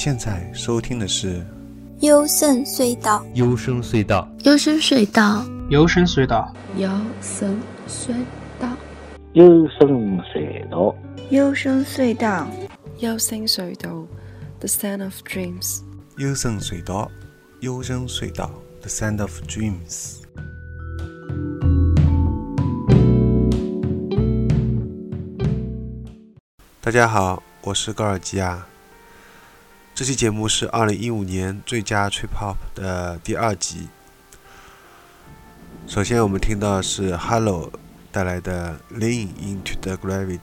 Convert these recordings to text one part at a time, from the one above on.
现在收听的是《幽深隧道》。幽深隧道，幽深隧道，幽深隧道，幽深隧道，幽深隧道，幽深隧道，幽深隧道，The Sound of Dreams。幽深隧道，幽深隧道，The Sound of Dreams。大家好，我是高尔基亚。这期节目是二零一五年最佳 Trip Hop 的第二集。首先，我们听到是 Hello 带来的《Lean into the Gravity》。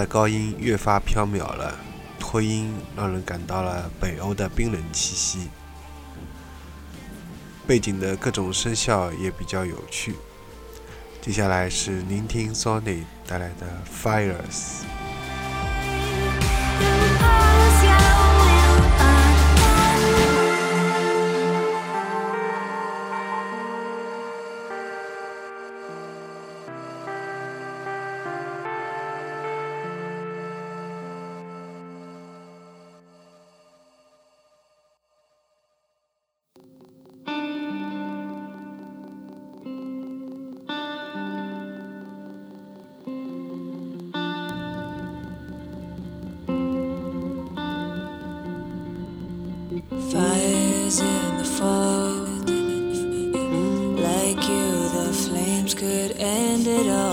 的高音越发飘渺了，拖音让人感到了北欧的冰冷气息，背景的各种声效也比较有趣。接下来是聆听 Sony 带来的《Fires》。Like you, the flames could end it all.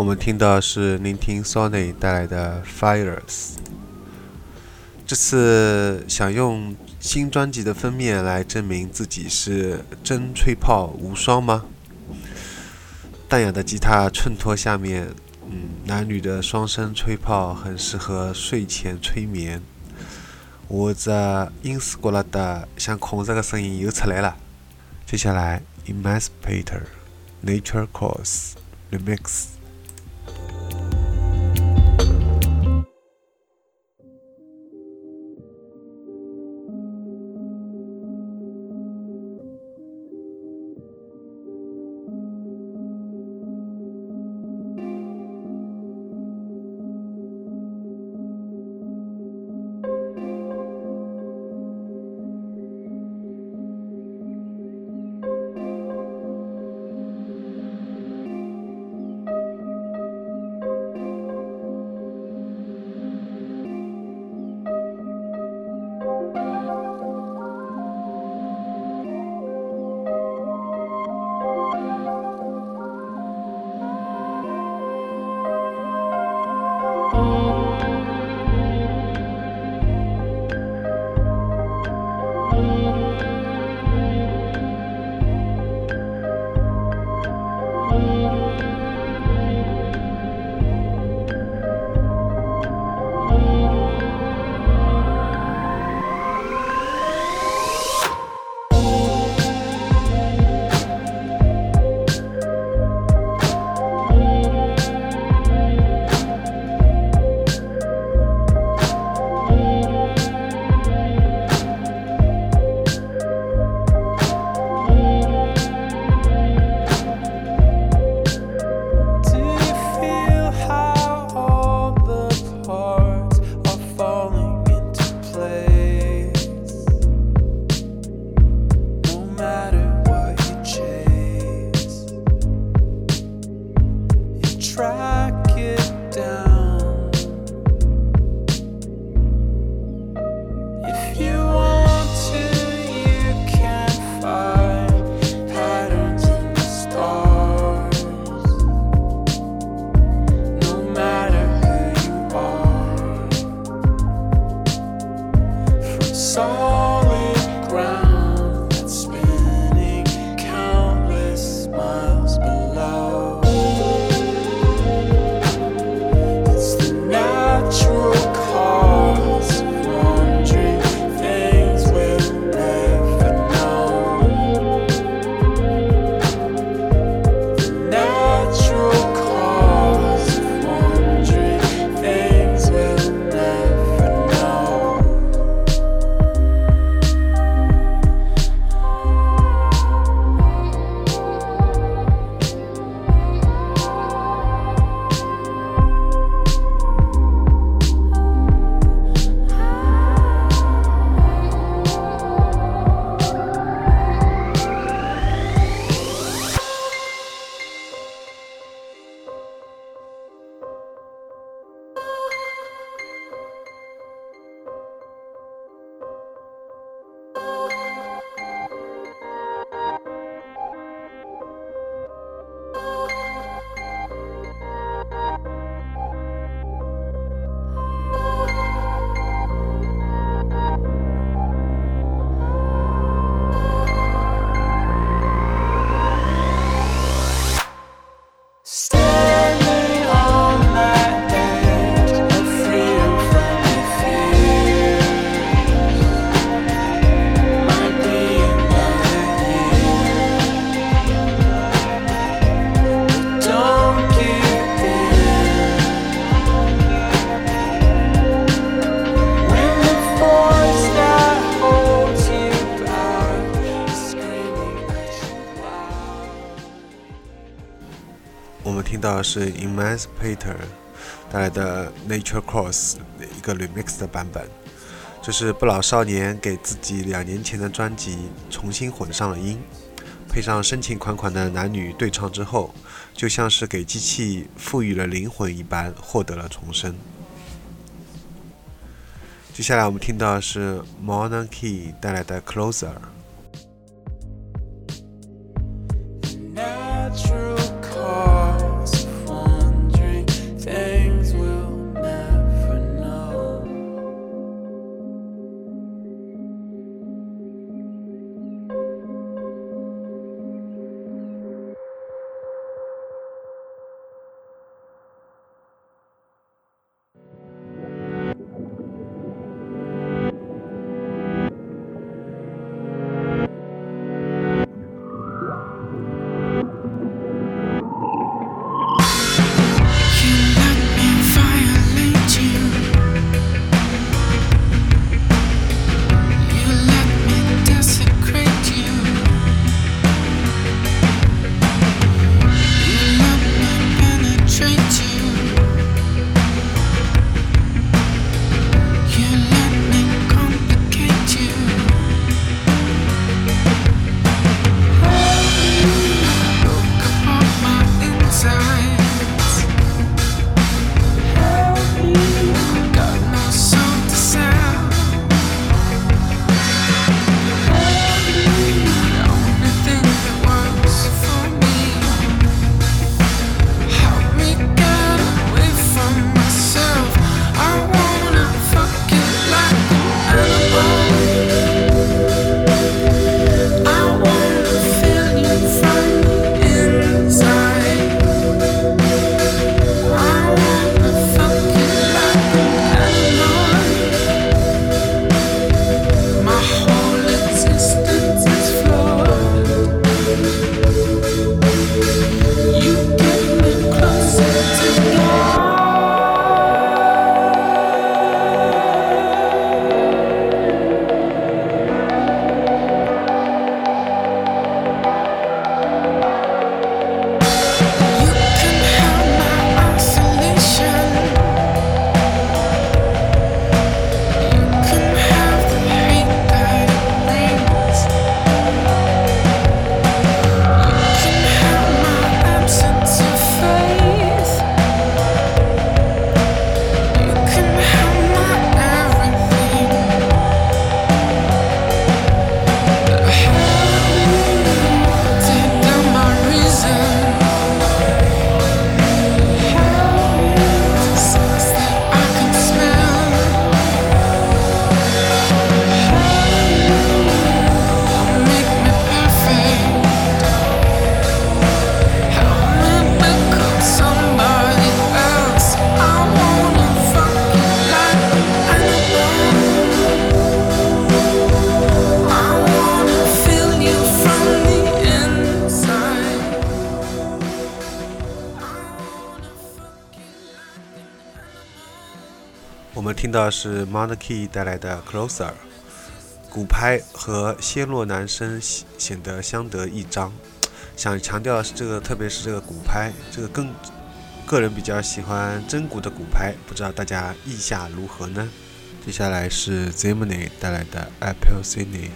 我们听到的是聆听 Sonny 带来的 Fires。这次想用新专辑的封面来证明自己是真吹泡无双吗？淡雅的吉他衬托下面，嗯，男女的双声吹泡很适合睡前催眠。我这イン斯了的像狂热的声音又出来了。接下来，Emas Peter Nature Course Remix。Música 听到的是 Emancipator 带来的 Nature Cross 一个 remix 的版本。这是不老少年给自己两年前的专辑重新混上了音，配上深情款款的男女对唱之后，就像是给机器赋予了灵魂一般，获得了重生。接下来我们听到的是 Monarchy 带来的 Closer。我们听到是 Monarchy 带来的 Closer，鼓拍和暹罗男声显得相得益彰。想强调的是这个，特别是这个鼓拍，这个更个人比较喜欢真鼓的鼓拍，不知道大家意下如何呢？接下来是 Zimney 带来的 Apple Cine。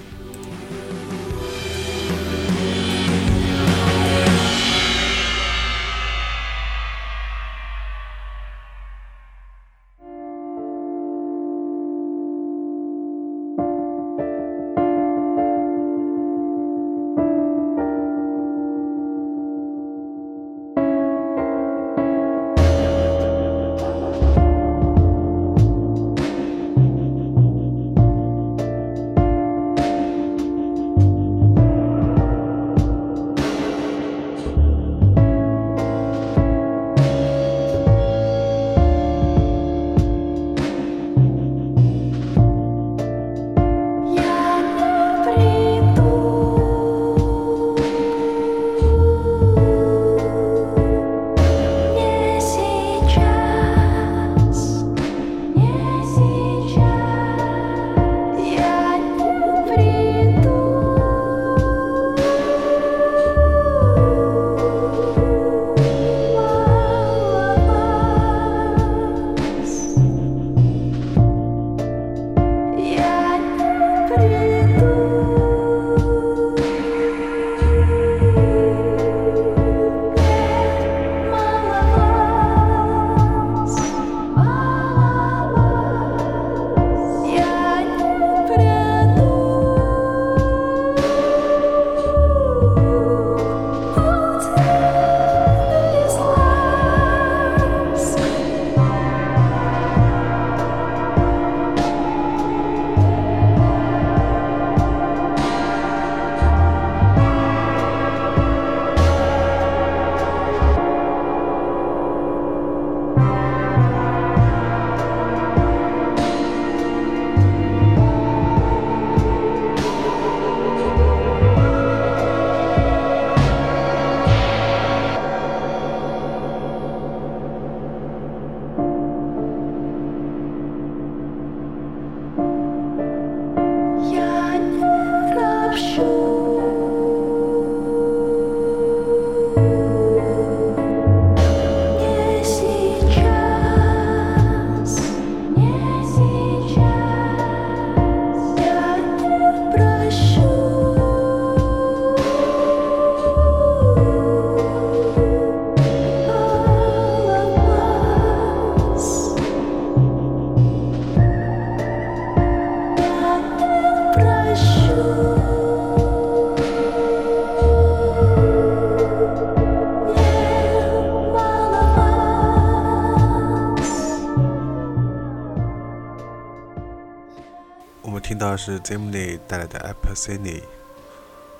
是 z i m n y 带来的 Apacini，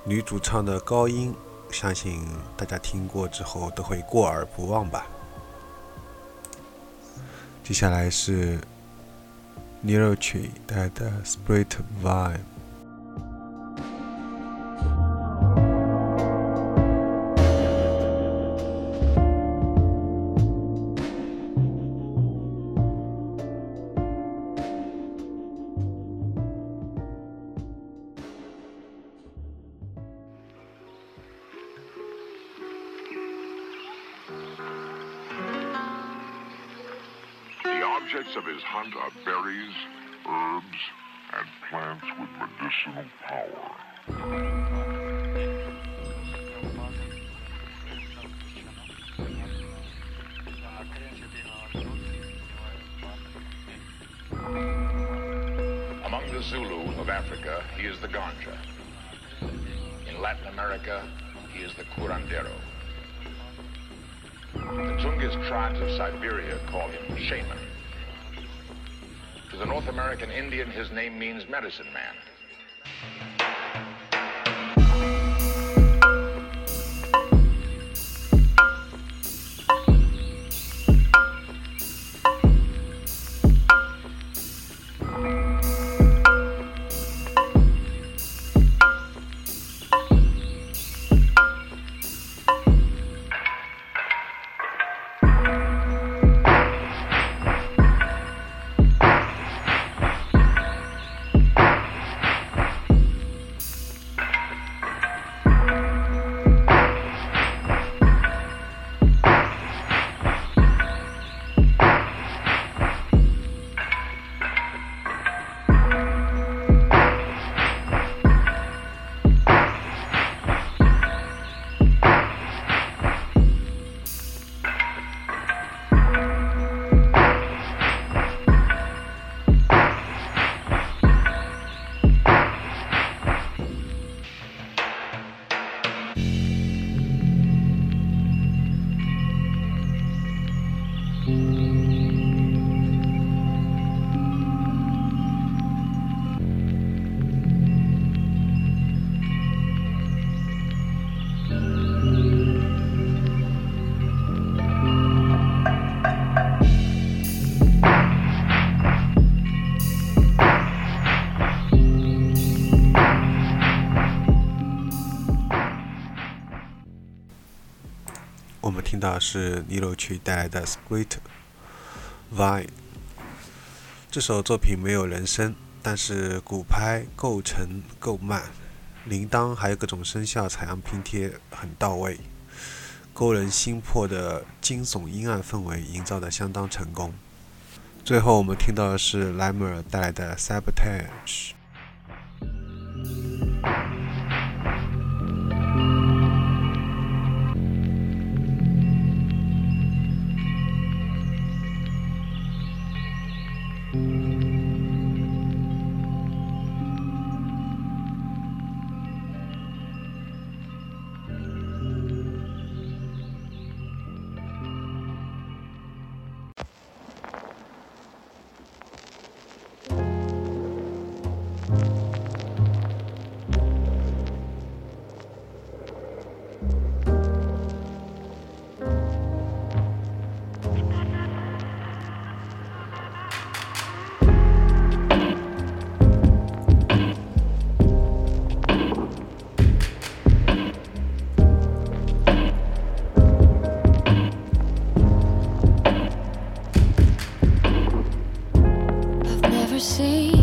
女主唱的高音，相信大家听过之后都会过耳不忘吧。接下来是 Nero Tree 带来的 Spirit Vibe。Objects of his hunt are berries, herbs, and plants with medicinal power. Among the Zulu of Africa, he is the ganja. In Latin America, he is the curandero. The Tungus tribes of Siberia call him shaman. To the North American Indian, his name means medicine man. 到是尼罗区带来的《Split Vine》。这首作品没有人声，但是鼓拍构成够慢，铃铛还有各种声效采样拼贴很到位，勾人心魄的惊悚阴暗氛围营造的相当成功。最后我们听到的是莱姆尔带来的《Sabotage》。see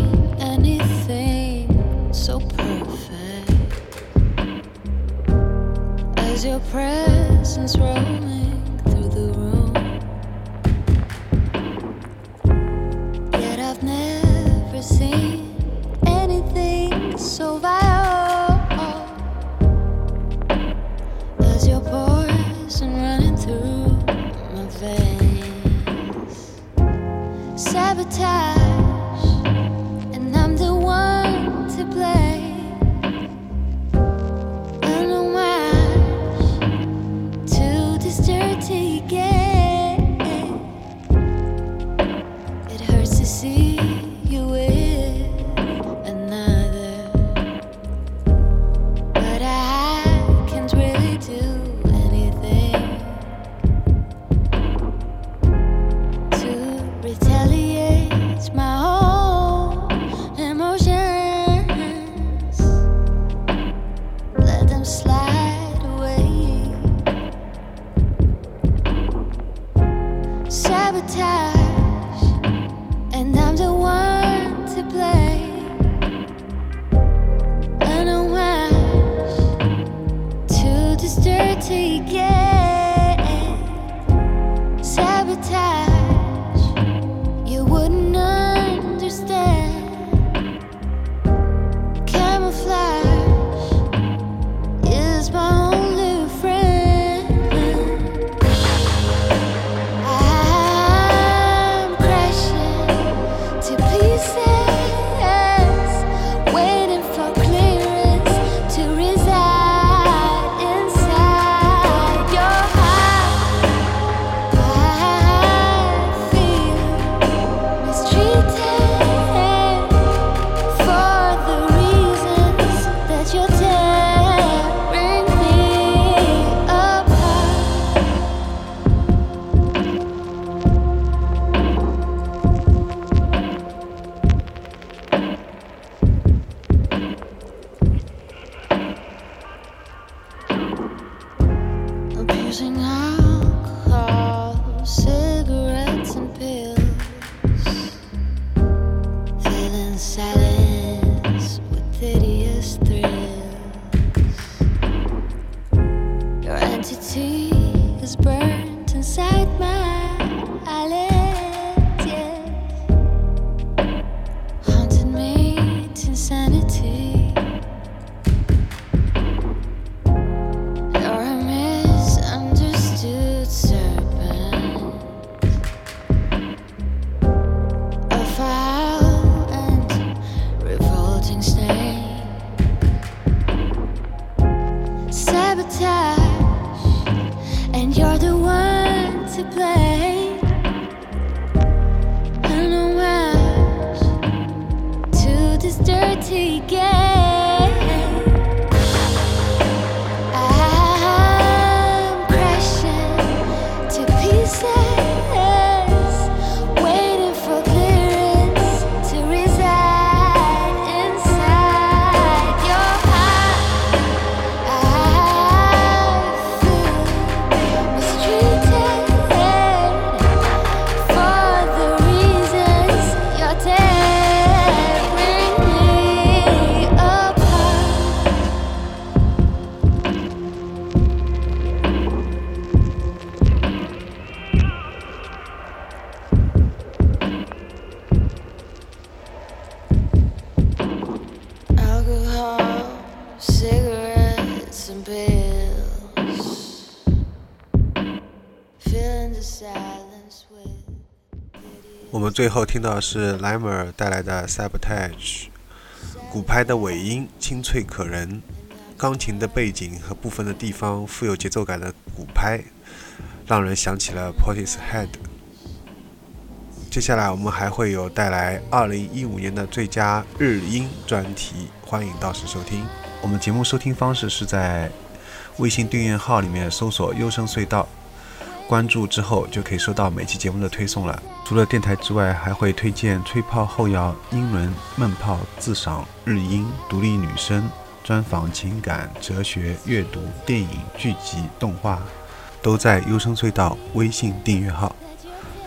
最后听到的是莱姆尔带来的 Sabotage，鼓拍的尾音清脆可人，钢琴的背景和部分的地方富有节奏感的鼓拍，让人想起了 Portishead。接下来我们还会有带来2015年的最佳日音专题，欢迎到时收听。我们节目收听方式是在微信订阅号里面搜索“优声隧道”，关注之后就可以收到每期节目的推送了。除了电台之外，还会推荐吹泡后摇、英伦、闷泡、自赏、日音、独立女声、专访、情感、哲学、阅读、电影、剧集、动画，都在优声隧道微信订阅号。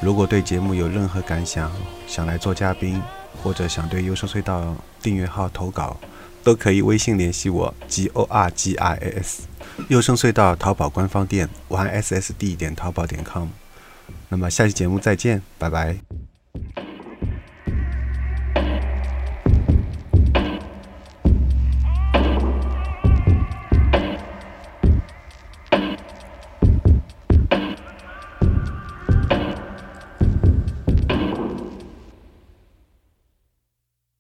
如果对节目有任何感想，想来做嘉宾，或者想对优声隧道订阅号投稿，都可以微信联系我 g o r g i a s。优声隧道淘宝官方店武汉 s s d 点淘宝点 com。那么下期节目再见，拜拜。